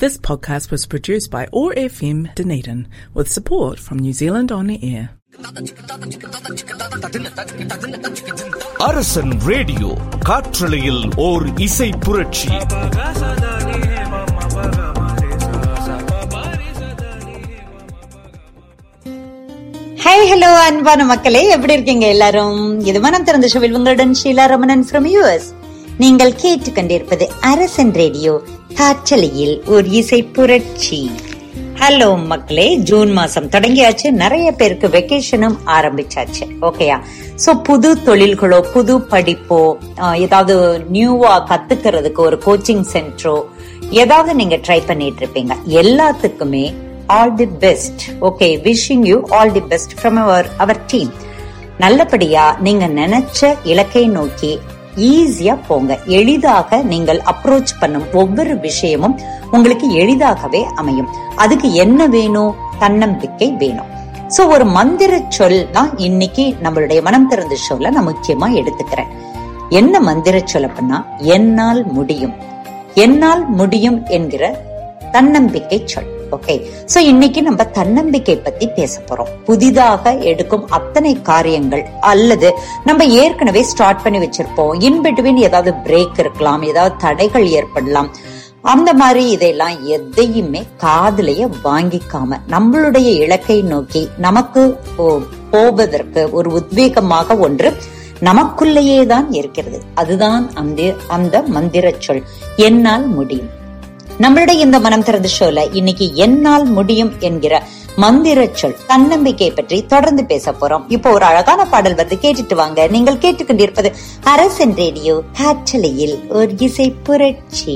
This podcast was produced by OAR FM Dunedin with support from New Zealand On Air. அரசன் radio காற்றலையில் ஓர் இசை புரட்சி hi hello அன்பான மக்களே எப்படி இருக்கீங்க எல்லாரும் இது மனம் திறந்த ஷோவில் உங்களுடன் ஷீலா ரமணன் ஃப்ரம் யூஎஸ் நீங்கள் கேட்டுக்கொண்டிருப்பது அரசன் ரேடியோ காற்றலையில் ஒரு இசை புரட்சி. ஹலோ மக்களே ஜூன் மாசம் தொடங்கியாச்சு. நிறைய பேருக்கு வெக்கேஷனும் ஆரம்பிச்சாச்சு. ஓகேயா சோ புது தொழில்களோ புது படிப்போ ஏதாவது நியூவா கத்துக்கிறதுக்கு ஒரு கோச்சிங் சென்டரோ ஏதாவது நீங்க ட்ரை பண்ணிட்டு இருப்பீங்க எல்லாத்துக்குமே all the best okay wishing you all the best from our our team நல்லபடியா நீங்க நினைச்ச இலக்கை நோக்கி ஈஸியா போங்க. எளிதாக நீங்கள் அப்ரோச் பண்ணும் ஒவ்வொரு விஷயமும் உங்களுக்கு எளிதாகவே அமையும். அதுக்கு என்ன வேணும்? தன்னம்பிக்கை வேணும். சோ ஒரு மந்திர சொல் தான் இன்னைக்கு நம்மளுடைய மனம் திறந்த ஷோல நான் முக்கியமா எடுத்துக்கிறேன். என்ன மந்திர சொல் அப்படின்னா என்னால் முடியும். என்னால் முடியும் என்கிற தன்னம்பிக்கை சொல். ஓகே சோ இன்னைக்கு நம்ம தன்னம்பிக்கை பத்தி பேச போறோம். புதிதாக எடுக்கும் அத்தனை காரியங்கள் அல்லது நம்ம ஏற்கனவே ஸ்டார்ட் பண்ணி வச்சிருப்போம். இன்பிட்வீன் ஏதாவது பிரேக் இருக்கலாம் ஏதாவது தடைகள் ஏற்படலாம். அந்த மாதிரி இதெல்லாம் எதையுமே காதலைய வாங்கிக்காம நம்மளுடைய இலக்கை நோக்கி நமக்கு போவதற்கு ஒரு உத்வேகமாக ஒன்று நமக்குள்ளேயே தான் இருக்கிறது. அதுதான் அந்த அந்த மந்திர சொல். என்னால் முடியும். நம்மளுடைய இந்த மனம் திறந்த ஷோல இன்னைக்கு என்னால் முடியும் என்கிற மந்திர சொல் தன்னம்பிக்கை பற்றி தொடர்ந்து பேச போறோம். இப்போ ஒரு அழகான பாடல் வந்து கேட்டுட்டு வாங்க. நீங்கள் கேட்டுக்கொண்டிருப்பது அரசன் ரேடியோ காற்றலையில் ஒரு இசை புரட்சி.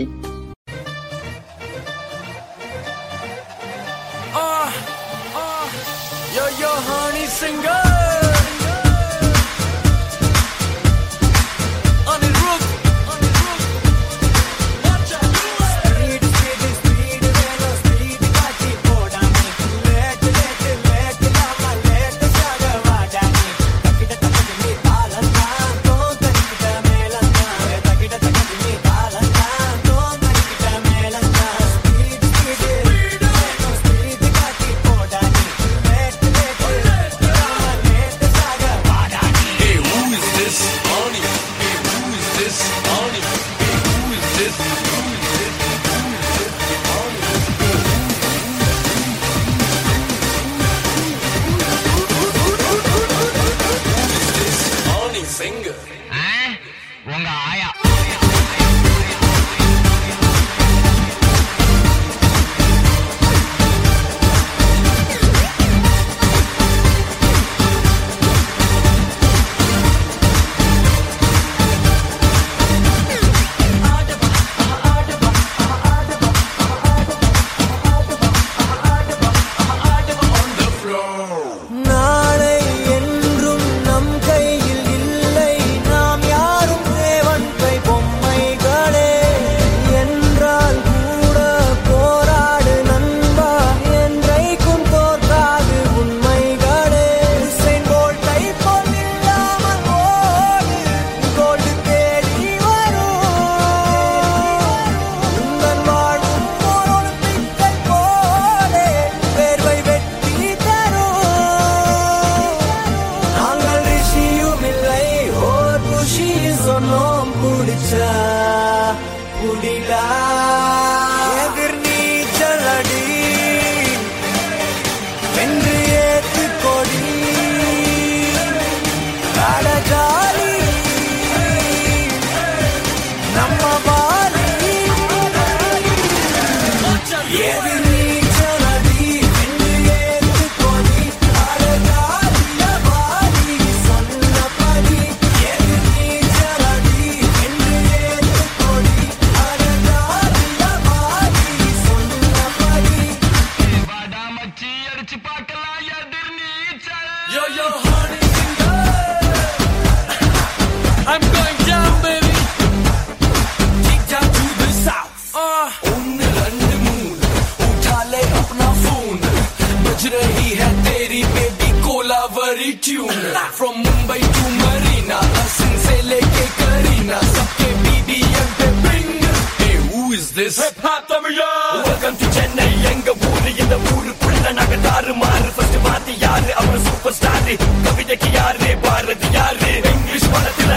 this? Hip Hop Tamila. Welcome to Chennai, எங்க ஊரு இந்த ஊருக்குள்ள நாங்க தாறு மாறு ஃபர்ஸ்ட் பாத்து யாரு? அவர் சூப்பர் ஸ்டார் கவிதைக்கு யாரு? பாரதி யாரு? இங்கிலீஷ் படத்துல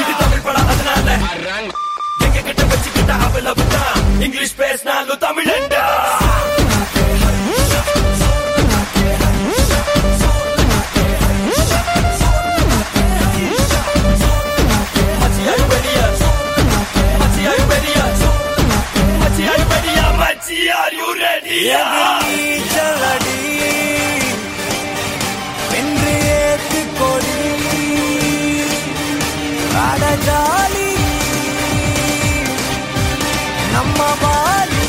இது தமிழ் படம் அதனால. எங்க கிட்ட வச்சுக்கிட்ட அவளவு இங்கிலீஷ் பேசினாலும் தமிழ் நம்ம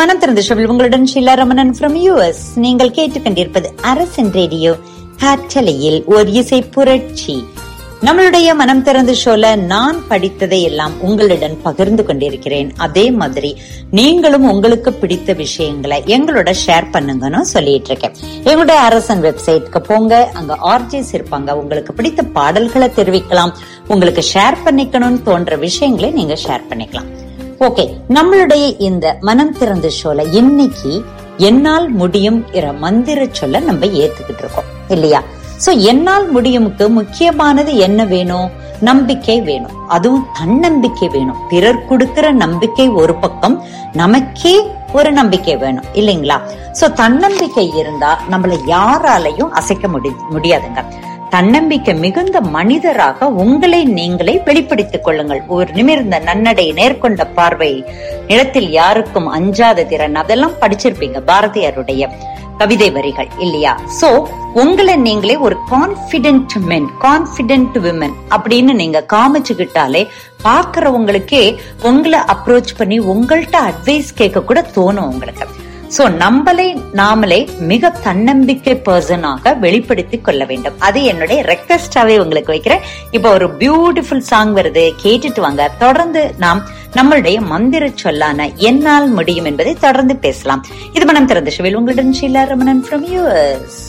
மனம் திறந்த ஷோவில் உங்களுடன் ஷீலா ரமணன் ஃப்ரம் யூஎஸ் நீங்கள் கேட்டுக்கொண்டிருப்பது அரசன் ரேடியோ காற்றலையில் ஒரு இசை புரட்சி. நம்மளுடைய மனம் திறந்த ஷோல நான் படித்ததை எல்லாம் உங்களுடன் பகிர்ந்து கொண்டிருக்கிறேன். அதே மாதிரி நீங்களும் உங்களுக்கு பிடித்த விஷயங்களை எங்களோட ஷேர் பண்ணுங்கன்னு சொல்லிட்டு இருக்கேன் எங்களுடைய அரசன் வெப்சைட்க்கு போங்க அங்க ஆர்ஜிஸ் இருப்பாங்க. உங்களுக்கு பிடித்த பாடல்களை தெரிவிக்கலாம். உங்களுக்கு ஷேர் பண்ணிக்கணும்னு தோன்ற விஷயங்களை நீங்க ஷேர் பண்ணிக்கலாம். ஓகே நம்மளுடைய இந்த மனம் திறந்த ஷோல இன்னைக்கு என்னால் முடியும் என்ற மந்திர சொல்ல நம்ம ஏத்துக்கிட்டு இருக்கோம் இல்லையா? சோ என்னால் முடியுமுக்கு முக்கியமானது என்ன வேணும்? நம்பிக்கை வேணும். அதுவும் தன்னம்பிக்கை வேணும். பிறர் கொடுக்கிற நம்பிக்கை ஒரு பக்கம் நமக்கே ஒரு நம்பிக்கை வேணும் இல்லைங்களா? சோ தன்னம்பிக்கை இருந்தா நம்மள யாராலையும் அசைக்க முடி முடியாதுங்க. தன்னம்பிக்கை மிகுந்த மனிதராக உங்களை நீங்களே வெளிப்படுத்திக் கொள்ளுங்கள். ஒரு நிமிர்ந்த நன்னடை நேர்கொண்ட பார்வை நிலத்தில் யாருக்கும் அஞ்சாத திறன் அதெல்லாம் படிச்சிருப்பீங்க பாரதியாருடைய கவிதை வரிகள் இல்லையா? சோ உங்களை நீங்களே ஒரு கான்பிடென்ட் மென் கான்பிடென்ட் விமன் அப்படின்னு நீங்க காமிச்சுக்கிட்டாலே பாக்குறவங்களுக்கே உங்களை அப்ரோச் பண்ணி உங்கள்ட்ட அட்வைஸ் கேட்க கூட தோணும் உங்களுக்கு. சோ நம்மளை நாமளே மிக தன்னம்பிக்கை பர்சனாக வெளிப்படுத்தி கொள்ள வேண்டும். அது என்னுடைய ரெக்வெஸ்டாவே உங்களுக்கு வைக்கிறேன். இப்போ ஒரு பியூட்டிஃபுல் சாங் வருது கேட்டுட்டு வாங்க. தொடர்ந்து நாம் நம்மளுடைய மந்திர சொல்லான என்னால் முடியும் என்பதை தொடர்ந்து பேசலாம். இது மனம் திறந்த சிவில் உங்களுடன் ஷீலா ரமணன் ஃப்ரம் யூஎஸ்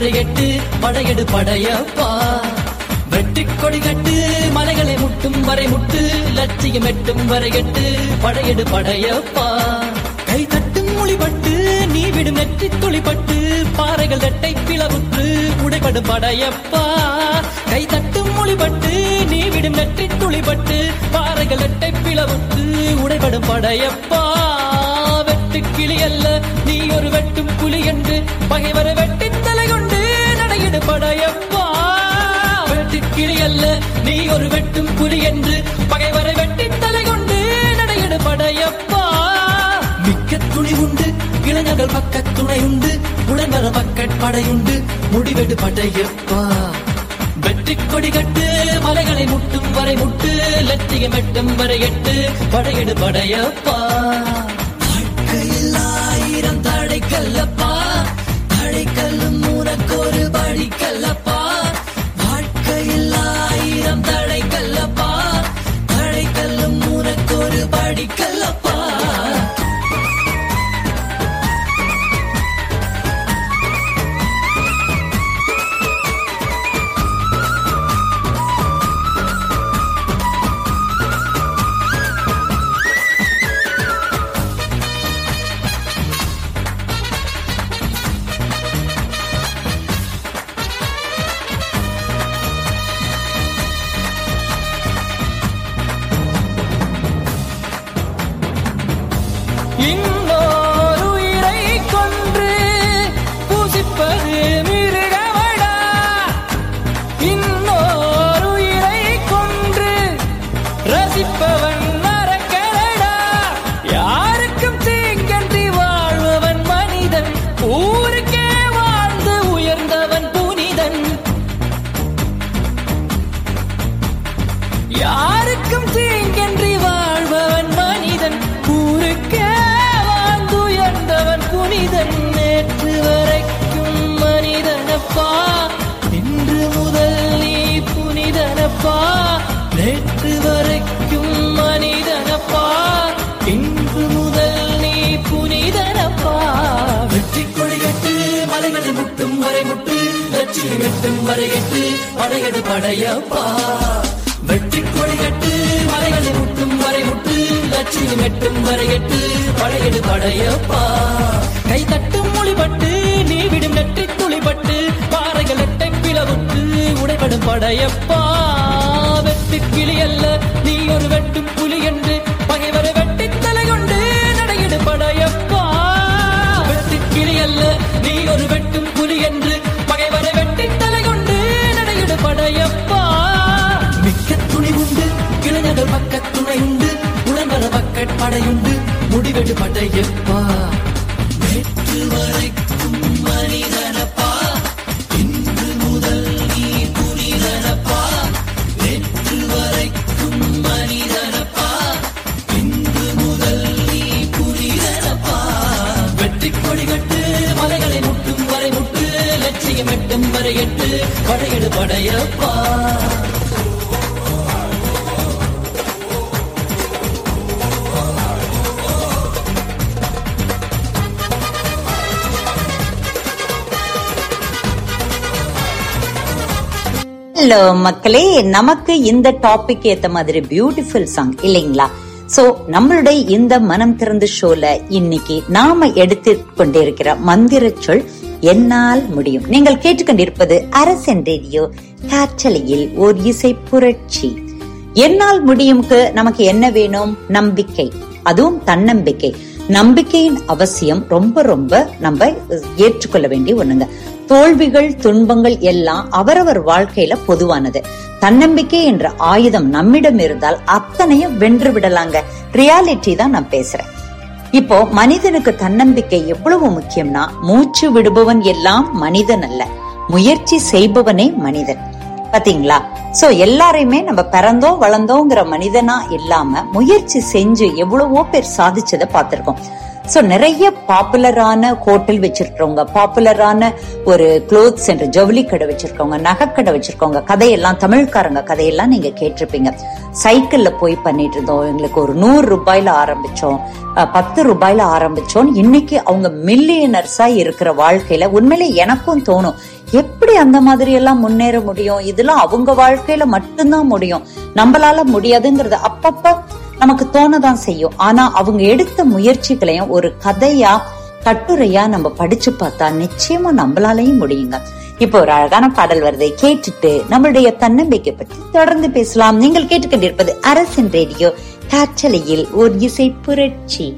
வெட்டும் வரை எட்டு படையெடு படையப்பா. வெட்டி கொடி கட்டு மலைகளை முட்டும் வரை முட்டு லட்சியம் எட்டும் வரை எட்டு படையெடு படையப்பா. கை தட்டும் மொழிபட்டு நீ விடும் நெற்றி துளிப்பட்டு பாறைகள் தட்டை பிளவுற்று உடைபடும் படையப்பா. கை தட்டும் மொழிபட்டு நீ விடும் நெற்றி துளிப்பட்டு பாறைகள் தட்டை பிளவுற்று உடைபடும் படையப்பா. வெட்டு கிளி அல்ல நீ ஒரு வெட்டும் புலி என்று பகைவரை வெட்டி தலை கொண்டு நடையிடு படையப்பா. வெட்டு கிளி அல்ல நீ ஒரு வெட்டும் புலி என்று பகைவரை வெட்டி தலை கொண்டு நடையிடு படையப்பா. மிக்க துணி உண்டு இளைஞர்கள் பக்க துணை உண்டு உடன்வர பக்கட் படையுண்டு முடிவெடு படையப்பா. வெற்றி கொடி கட்டு மலைகளை முட்டும் வரை முட்டு லட்சியம் வெட்டும் வரை எட்டு படையெடு படையப்பா. வாழ்க்கையில் ஆயிரம் தடை கல்லப்பா. தடை கல்லும் உனக்கொரு படிக்கல்ல முட்டும் வரை முட்டு லட்சியம் எட்டும் வரை படையடு படையப்பா. வெற்றி கொடிகட்டு மலைகளை முட்டும் வரை முட்டு லட்சியம் எட்டும் வரையிட்டு படையடு படையப்பா. கை தட்டும் மொழிபட்டு நீ விடும் நெற்றி குழிபட்டு பாறைகள் எட்டை பிளவுட்டு உடைபடும் படையப்பா. வெட்டு கிளி அல்ல நீ ஒரு வெட்டும் புலி என்று பகைவரை முடிவெடு ஹலோ மக்களே நமக்கு இந்த டாபிக் ஏத்த மாதிரி பியூட்டிஃபுல் சாங் இல்லைங்களா? சோ நம்மளுடைய இந்த மனம் திறந்த ஷோல இன்னைக்கு நாம எடுத்து கொண்டிருக்கிற மந்திர சொல் என்னால் முடியும். நீங்கள் கேட்டுக்கொண்டிருப்பது அரசன் ரேடியோ காற்றலையில் ஓர் இசை புரட்சி. என்னால் முடியும்க்கு நமக்கு என்ன வேணும்? நம்பிக்கை. அதுவும் தன்னம்பிக்கை. நம்பிக்கையின் அவசியம் ரொம்ப ரொம்ப நம்ம ஏற்றுக்கொள்ள வேண்டிய ஒண்ணுங்க. தோல்விகள் துன்பங்கள் எல்லாம் அவரவர் வாழ்க்கையில பொதுவானது. தன்னம்பிக்கை என்ற ஆயுதம் நம்மிடம் இருந்தால் அத்தனையும் வென்று விடலாங்க. ரியாலிட்டி தான் நான் பேசுறேன். இப்போ மனிதனுக்கு தன்னம்பிக்கை எவ்வளவு முக்கியம்னா மூச்சு விடுபவன் எல்லாம் மனிதன் அல்ல. முயற்சி செய்பவனே மனிதன். பாத்தீங்களா? சோ எல்லாரையுமே நம்ம பிறந்தோம் வளர்ந்தோங்கிற மனிதனா இல்லாம முயற்சி செஞ்சு எவ்வளவோ பேர் சாதிச்சதை பார்த்திருக்கோம். சோ நிறைய பாப்புலரான ஹோட்டல் வச்சிருக்கவங்க பாப்புலரான ஒரு க்ளோத்ஸ் என்ற ஜவுளி கடை வச்சிருக்கவங்க நகைக்கடை வச்சிருக்கவங்க கதையெல்லாம் தமிழ்காரங்க கதையெல்லாம் நீங்க கேட்டிருப்பீங்க. சைக்கிள்ல போய் பண்ணிட்டு இருந்தோம் எங்களுக்கு ஒரு நூறு ரூபாயில ஆரம்பிச்சோம் பத்து ரூபாயில ஆரம்பிச்சோம் இன்னைக்கு அவங்க மில்லியனர்ஸா இருக்கிற வாழ்க்கையில உண்மையிலே எனக்கும் தோணும். எப்படி அந்த மாதிரி எல்லாம் முன்னேற முடியும்? இதெல்லாம் அவங்க வாழ்க்கையில மட்டும்தான் முடியும். நம்மளால முடியாதுங்கிறது அப்பப்ப நமக்கு தோணதான் செய்யும். ஆனா அவங்க எடுத்த முயற்சிகளையும் ஒரு கதையா கட்டுரையா நம்ம படிச்சு பார்த்தா நிச்சயமா நம்மளாலையும் முடியுங்க. இப்போ ஒரு அழகான பாடல் வருதை. கேட்டுட்டு நம்மளுடைய தன்னம்பிக்கை பற்றி தொடர்ந்து பேசலாம். நீங்கள் கேட்டுக்கொண்டிருப்பது அரசின் ரேடியோ. காற்றலையில் ஒரு இசை புரட்சி.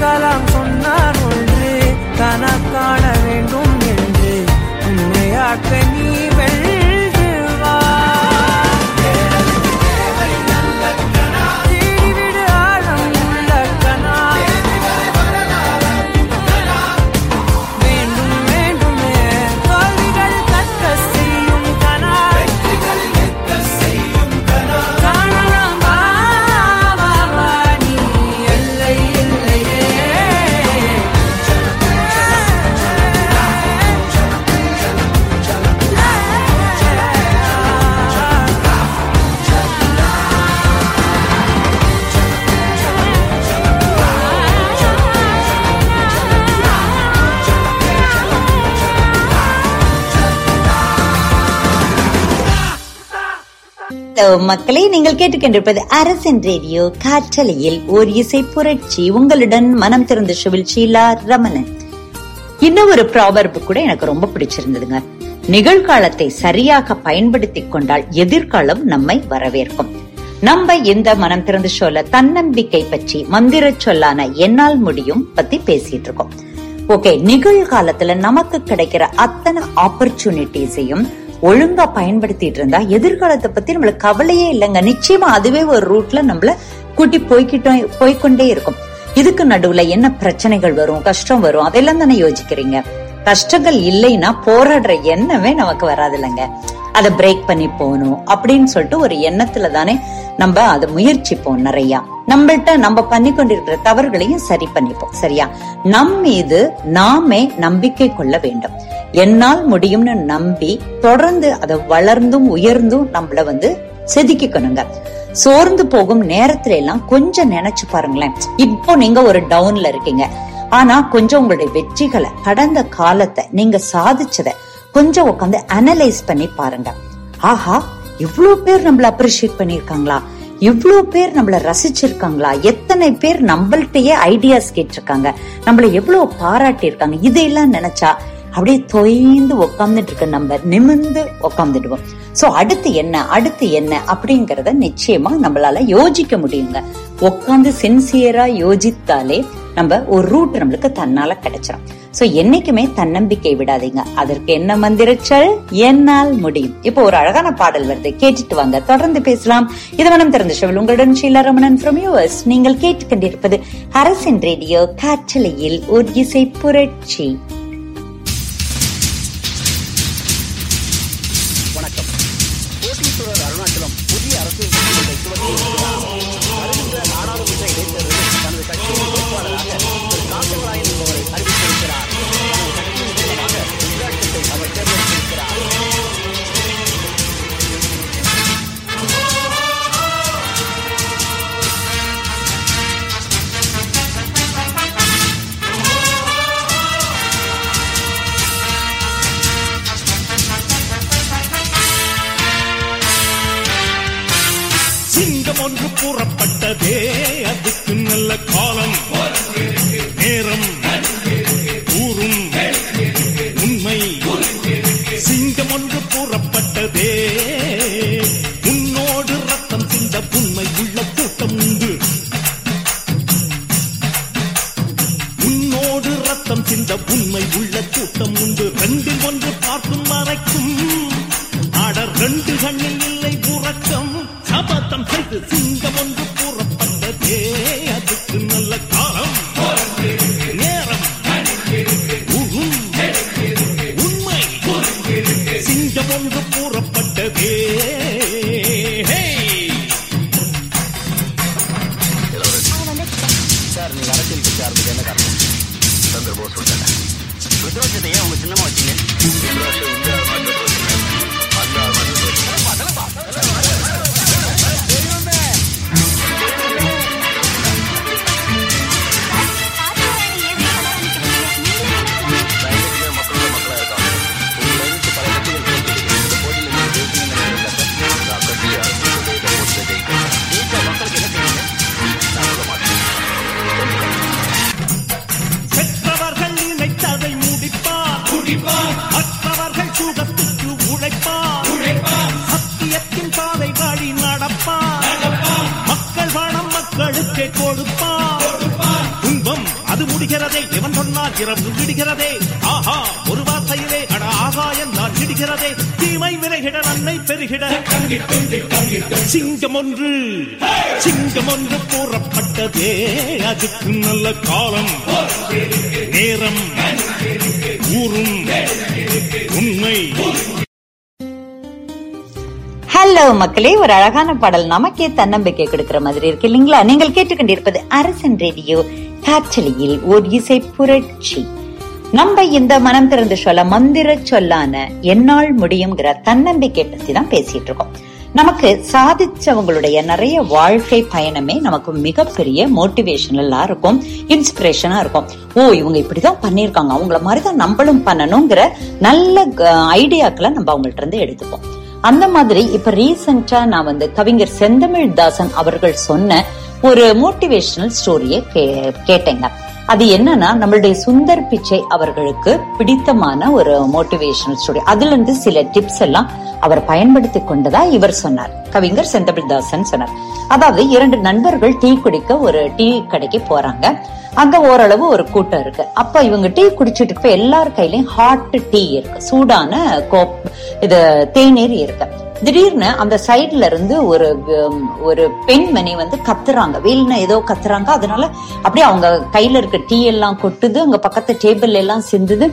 கலாம் சொன்னார் ஒன்று கனா காண வேண்டும் என்று. உண்மையாக்க நீ வெள்ள ஹலோ மக்களை நீங்கள் கேட்டுக்கொண்டிருப்பது அரசன் ரேடியோ காற்றலையில் ஓர் இசை புரட்சி. உங்களுடன் மனம் திறந்த ஷுவில் ஷீலா ரமணன். இன்னும் ஒரு ப்ராவர்பு கூட எனக்கு ரொம்ப பிடிச்சிருந்ததுங்க. நிகழ்காலத்தை சரியாக பயன்படுத்தி கொண்டால் எதிர்காலம் நம்மை வரவேற்கும். நம்ம இந்த மனம் திறந்த ஷோல தன்னம்பிக்கை பற்றி மந்திர சொல்லான என்னால் முடியும் பத்தி பேசிட்டு இருக்கோம் ஓகே நிகழ்காலத்துல நமக்கு கிடைக்கிற அத்தனை ஆப்பர்ச்சுனிட்டிஸையும் ஒழுங்கா பயன்படுத்திட்டு இருந்தா எதிர்காலத்தை பத்தி நம்மளுக்கு கவலையே இல்லைங்க. நிச்சயமா அதுவே ஒரு ரூட்ல நம்மள கூட்டி போய்கிட்டோம் போய்கொண்டே இருக்கும். இதுக்கு நடுவுல என்ன பிரச்சனைகள் வரும் கஷ்டம் வரும்? அதெல்லாம் தானே யோசிக்கிறீங்க. கஷ்டங்கள் இல்லைன்னா போராடுற எண்ணமே நமக்கு வராது இல்லைங்க அதை பிரேக் பண்ணி போகணும் அப்படின்னு சொல்லிட்டு ஒரு எண்ணத்துல தானே நம்ம அதை முயற்சிப்போம் நிறைய. நம்மள்ட்ட நம்ம பண்ணி கொண்டிருக்கிற தவறுகளையும் சரி பண்ணிப்போம் சரியா? நம் மீது நாமே நம்பிக்கை கொள்ள வேண்டும். என்னால் முடியும்னு நம்பி தொடர்ந்து அதை வளர்ந்தும் உயர்ந்தும் நம்மள வந்து செதுக்கிக்கணுங்க. சோர்ந்து போகும் நேரத்துல எல்லாம் கொஞ்சம் நினைச்சு பாருங்களேன். இப்போ நீங்க ஒரு டவுன்ல இருக்கீங்க. ஆனா கொஞ்சம் உங்களுடைய வெற்றிகளை கடந்த காலத்தை நீங்க சாதிச்சத கொஞ்சம் உட்காந்து அனலைஸ் பண்ணி பாருங்க. ஆஹா இவ்ளோ பேர் நம்மள அப்ரிஷியேட் பண்ணிருக்காங்களா இவ்ளோ பேர் நம்மள ரசிச்சிருக்காங்களா? எத்தனை பேர் நம்மள்ட்டயே ஐடியாஸ் கேட்டிருக்காங்க? நம்மள எவ்வளவு பாராட்டி இருக்காங்க இதையெல்லாம் நினைச்சா அப்படியே தொய்ந்து உக்காந்துட்டு இருக்க நம்ம நிமிர்ந்து உக்காந்துடுவோம் சோ அடுத்து என்ன அடுத்து என்ன அப்படிங்கறத நிச்சயமா நம்மளால யோசிக்க முடியுங்க. உட்காந்து சின்சியரா யோசித்தாலே நம்ம ஒரு ரூட் நம்மளுக்கு தன்னால கிடைச்சிடும் சோ என்னைக்குமே தன்னம்பிக்கை விடாதீங்க. அதற்கு என்ன மந்திரச்சல்? என்னால் முடியும். இப்போ ஒரு அழகான பாடல் வருது. கேட்டுட்டு வாங்க. தொடர்ந்து பேசலாம். இது மனம் திறந்த ஷவில் உங்களுடன் ஷீலா ரமணன் ஃப்ரம் யூஎஸ் நீங்கள் கேட்டுக்கொண்டிருப்பது அரசின் ரேடியோ காற்றலையில் ஒரு இசை புரட்சி. ஒன்று கூறப்பட்டதே. அதுக்கு நல்ல காலம். நேரம் நெஞ்சம் ஒன்று கூறப்பட்டதே. மக்களுக்கு கொடுப்பான் துன்பம் அது முடிகிறதே. எவன் சொன்னால் இரவு விடுகிறதே. ஆஹா ஒரு வார்த்தையிலே அட ஆகாயம் நான் விடுகிறதே. தீமை விரைகிட நன்மை பெருகிட. சிங்கம் ஒன்று சிங்கம் ஒன்று கூறப்பட்டதே. அதுக்கு நல்ல காலம். நேரம் ஊரும் உண்மை. ஹலோ மக்களே ஒரு அழகான பாடல் நமக்கே தன்னம்பிக்கை கொடுக்கிற மாதிரி இருக்கு இல்லைங்களா? நீங்கள் கேட்டுக்கொண்டிருப்பது அரசன் ரேடியோ காற்றலியில் ஓர் இசை புரட்சி. நம்ம இந்த மனம் திறந்து சொல்ல மந்திர சொல்லான என்னால் முடியுங்கிற தன்னம்பிக்கை பத்தி தான் பேசிட்டு இருக்கோம். நமக்கு சாதிச்சவங்களுடைய நிறைய வாழ்க்கை பயணமே நமக்கு மிகப்பெரிய மோட்டிவேஷனலா இருக்கும் இன்ஸ்பிரேஷனா இருக்கும். ஓ இவங்க இப்படிதான் பண்ணிருக்காங்க அவங்கள மாதிரிதான் நம்மளும் பண்ணணுங்கிற நல்ல ஐடியாக்களை நம்ம அவங்கள்ட்ட இருந்து எடுத்துப்போம். அந்த மாதிரி இப்ப ரீசெண்டா நான் வந்து கவிஞர் செந்தமிழ் தாசன் அவர்கள் சொன்ன ஒரு மோட்டிவேஷனல் ஸ்டோரியை கேட்டேங்க. அது என்னன்னா நம்மளுடைய சுந்தர் பிச்சை அவர்களுக்கு பிடித்தமான ஒரு மோட்டிவேஷனல் ஸ்டோரி அதுல இருந்து சில டிப்ஸ் எல்லாம் அவர் பயன்படுத்தி கொண்டதா இவர் சொன்னார். கவிஞர் செந்தமிழ் தாசன் சொன்னார். அதாவது இரண்டு நண்பர்கள் டீ குடிக்க ஒரு டீ கடைக்கு போறாங்க. அங்க ஓரளவு ஒரு கூட்டம் இருக்கு. அப்ப இவங்க டீ குடிச்சிட்டு இருக்க எல்லார் கையிலயும் ஹாட் டீ இருக்கு. சூடான கோப் இது தேநீர் இருக்கு. திடீர்னு அந்த சைட்ல இருந்து ஒரு ஒரு பெண்மணி வந்து கத்துறாங்க. வெயில்னு ஏதோ கத்துறாங்க. அதனால அப்படியே அவங்க கையில இருக்க டீ எல்லாம் கொட்டுது. அங்க பக்கத்து டேபிள் எல்லாம் சிந்துது.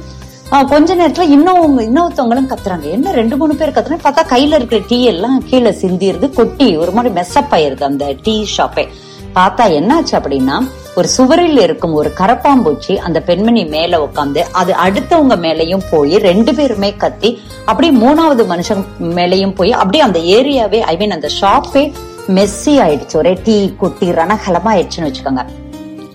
கொஞ்ச நேரத்துல இன்னும் இன்னொருத்தவங்களும் கத்துறாங்க. என்ன ரெண்டு மூணு பேர் கத்துறாங்க. பார்த்தா கையில இருக்கிற டீ எல்லாம் கீழே சிந்திருது. கொட்டி ஒரு மாதிரி மெஸ்அப் ஆயிருது அந்த டீ ஷாப்பே பார்த்தா என்னாச்சு அப்படின்னா ஒரு சுவரில் இருக்கும் ஒரு கரப்பாம்பூச்சி அந்த பெண்மணி மேல உட்காந்து அது அடுத்தவங்க மேலயும் போய் ரெண்டு பேருமே கத்தி அப்படியே மூணாவது மனுஷன் மேலயும் போய் அப்படியே அந்த ஏரியாவே ஐ மீன் அந்த ஷாப்பே மெஸ்ஸி ஆயிடுச்சு. ஒரே டீ குட்டி ரணகலமா ஆயிடுச்சுன்னு வச்சுக்கோங்க.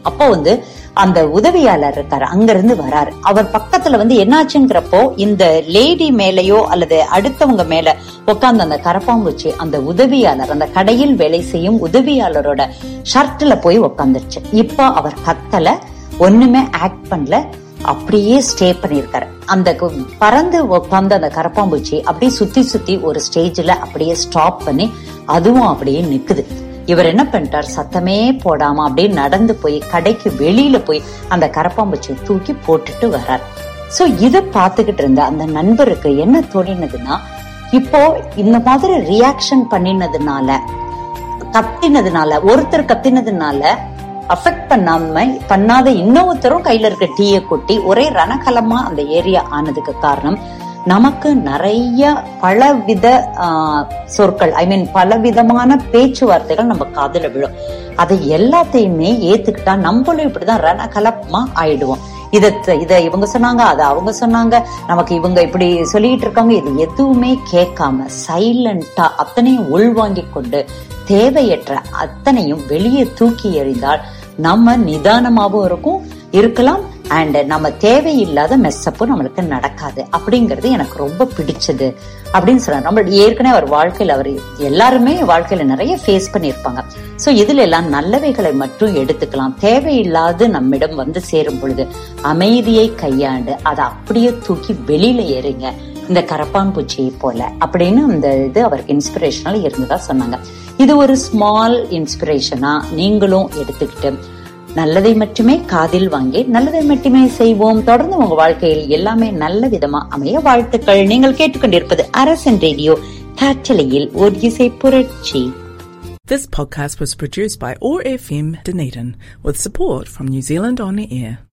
அப்போ வந்து அந்த உதவியாளர் இருக்காரு. அங்க இருந்து வராரு. அவர் பக்கத்துல வந்து என்னாச்சுங்கிறப்போ இந்த லேடி மேலயோ அல்லது அடுத்தவங்க மேல உட்கார்ந்து அந்த கரப்பாம்பூச்சி அந்த உதவியாளர் அந்த கடையில் வேலை செய்யும் உதவியாளரோட ஷர்ட்ல போய் உட்காந்துருச்சு இப்போ அவர் கத்தல ஒண்ணுமே ஆக்ட் பண்ணல. அப்படியே ஸ்டே பண்ணிருக்காரு அந்த பறந்து உட்காந்து அந்த கரப்பாம்பூச்சி அப்படியே சுத்தி சுத்தி ஒரு ஸ்டேஜ்ல அப்படியே ஸ்டாப் பண்ணி அதுவும் அப்படியே நிக்குது. இவர் என்ன பண்ணிட்டார்? சத்தமே போடாம அப்படியே நடந்து போய் கடைக்கு வெளியில போய் அந்த கரப்பாம்பூச்சியை தூக்கி போட்டுட்டு வர்றார். சோ இத பாத்துக்கிட்டு இருந்த அந்த நண்பருக்கு என்ன தோணினதுன்னா இப்போ இந்த மாதிரி ரியாக்ஷன் பண்ணினதுனால கத்தினதுனால ஒருத்தர் கத்தினதுனால அஃபெக்ட் பண்ணாம பண்ணாத இன்னொருத்தரும் கையில இருக்க டீயை கொட்டி ஒரே ரணகலமா அந்த ஏரியா ஆனதுக்கு காரணம் நமக்கு நிறைய பலவித சொற்கள் ஐ மீன் பலவிதமான பேச்சுவார்த்தைகள் நம்ம காதில் விழும். அதை எல்லாத்தையுமே ஏத்துக்கிட்டா நம்மளும் இப்படிதான் ரணகலமா ஆயிடுவோம். இதை இதை இவங்க சொன்னாங்க அதை அவங்க சொன்னாங்க நமக்கு இவங்க இப்படி சொல்லிட்டு இருக்காங்க இது எதுவுமே கேட்காம சைலண்டா அத்தனையும் உள்வாங்கி கொண்டு தேவையற்ற அத்தனையும் வெளியே தூக்கி எறிந்தால் நம்ம நிதானமாகவும் இருக்கும் இருக்கலாம் அண்ட் நம்ம தேவையில்லாத மெஸ்ஸப்பும் நம்மளுக்கு நடக்காது. அப்படிங்கிறது எனக்கு ரொம்ப பிடிச்சது. அப்படின்னு சொல்றாரு நம்ம ஏற்கனவே அவர் வாழ்க்கையில் அவர் எல்லாருமே வாழ்க்கையில நிறைய ஃபேஸ் பண்ணியிருப்பாங்க. ஸோ இதுல எல்லாம் நல்லவைகளை மட்டும் எடுத்துக்கலாம். தேவையில்லாது நம்மிடம் வந்து சேரும் பொழுது அமைதியை கையாண்டு அதை அப்படியே தூக்கி வெளியில ஏறுங்க. இந்த கரப்பான் பூச்சியை போல அப்படின்னு அந்த இது அவருக்கு இன்ஸ்பிரேஷனல் இருந்ததா சொன்னாங்க. இது ஒரு ஸ்மால் இன்ஸ்பிரேஷனா நீங்களும் எடுத்துக்கிட்டு நல்லதை மட்டுமே காதில் வாங்கி நல்லதை மட்டுமே செய்வோம். தொடர்ந்து உங்க வாழ்க்கையில் எல்லாமே நல்ல விதமா அமைய வாழ்த்துக்கள். நீங்கள் கேட்டுக்கொண்டிருப்பது அரசன் ரேடியோ காற்றலையில் ஒரு இசை புரட்சி. This podcast was produced by ORFM Dunedin with support from New Zealand On the Air.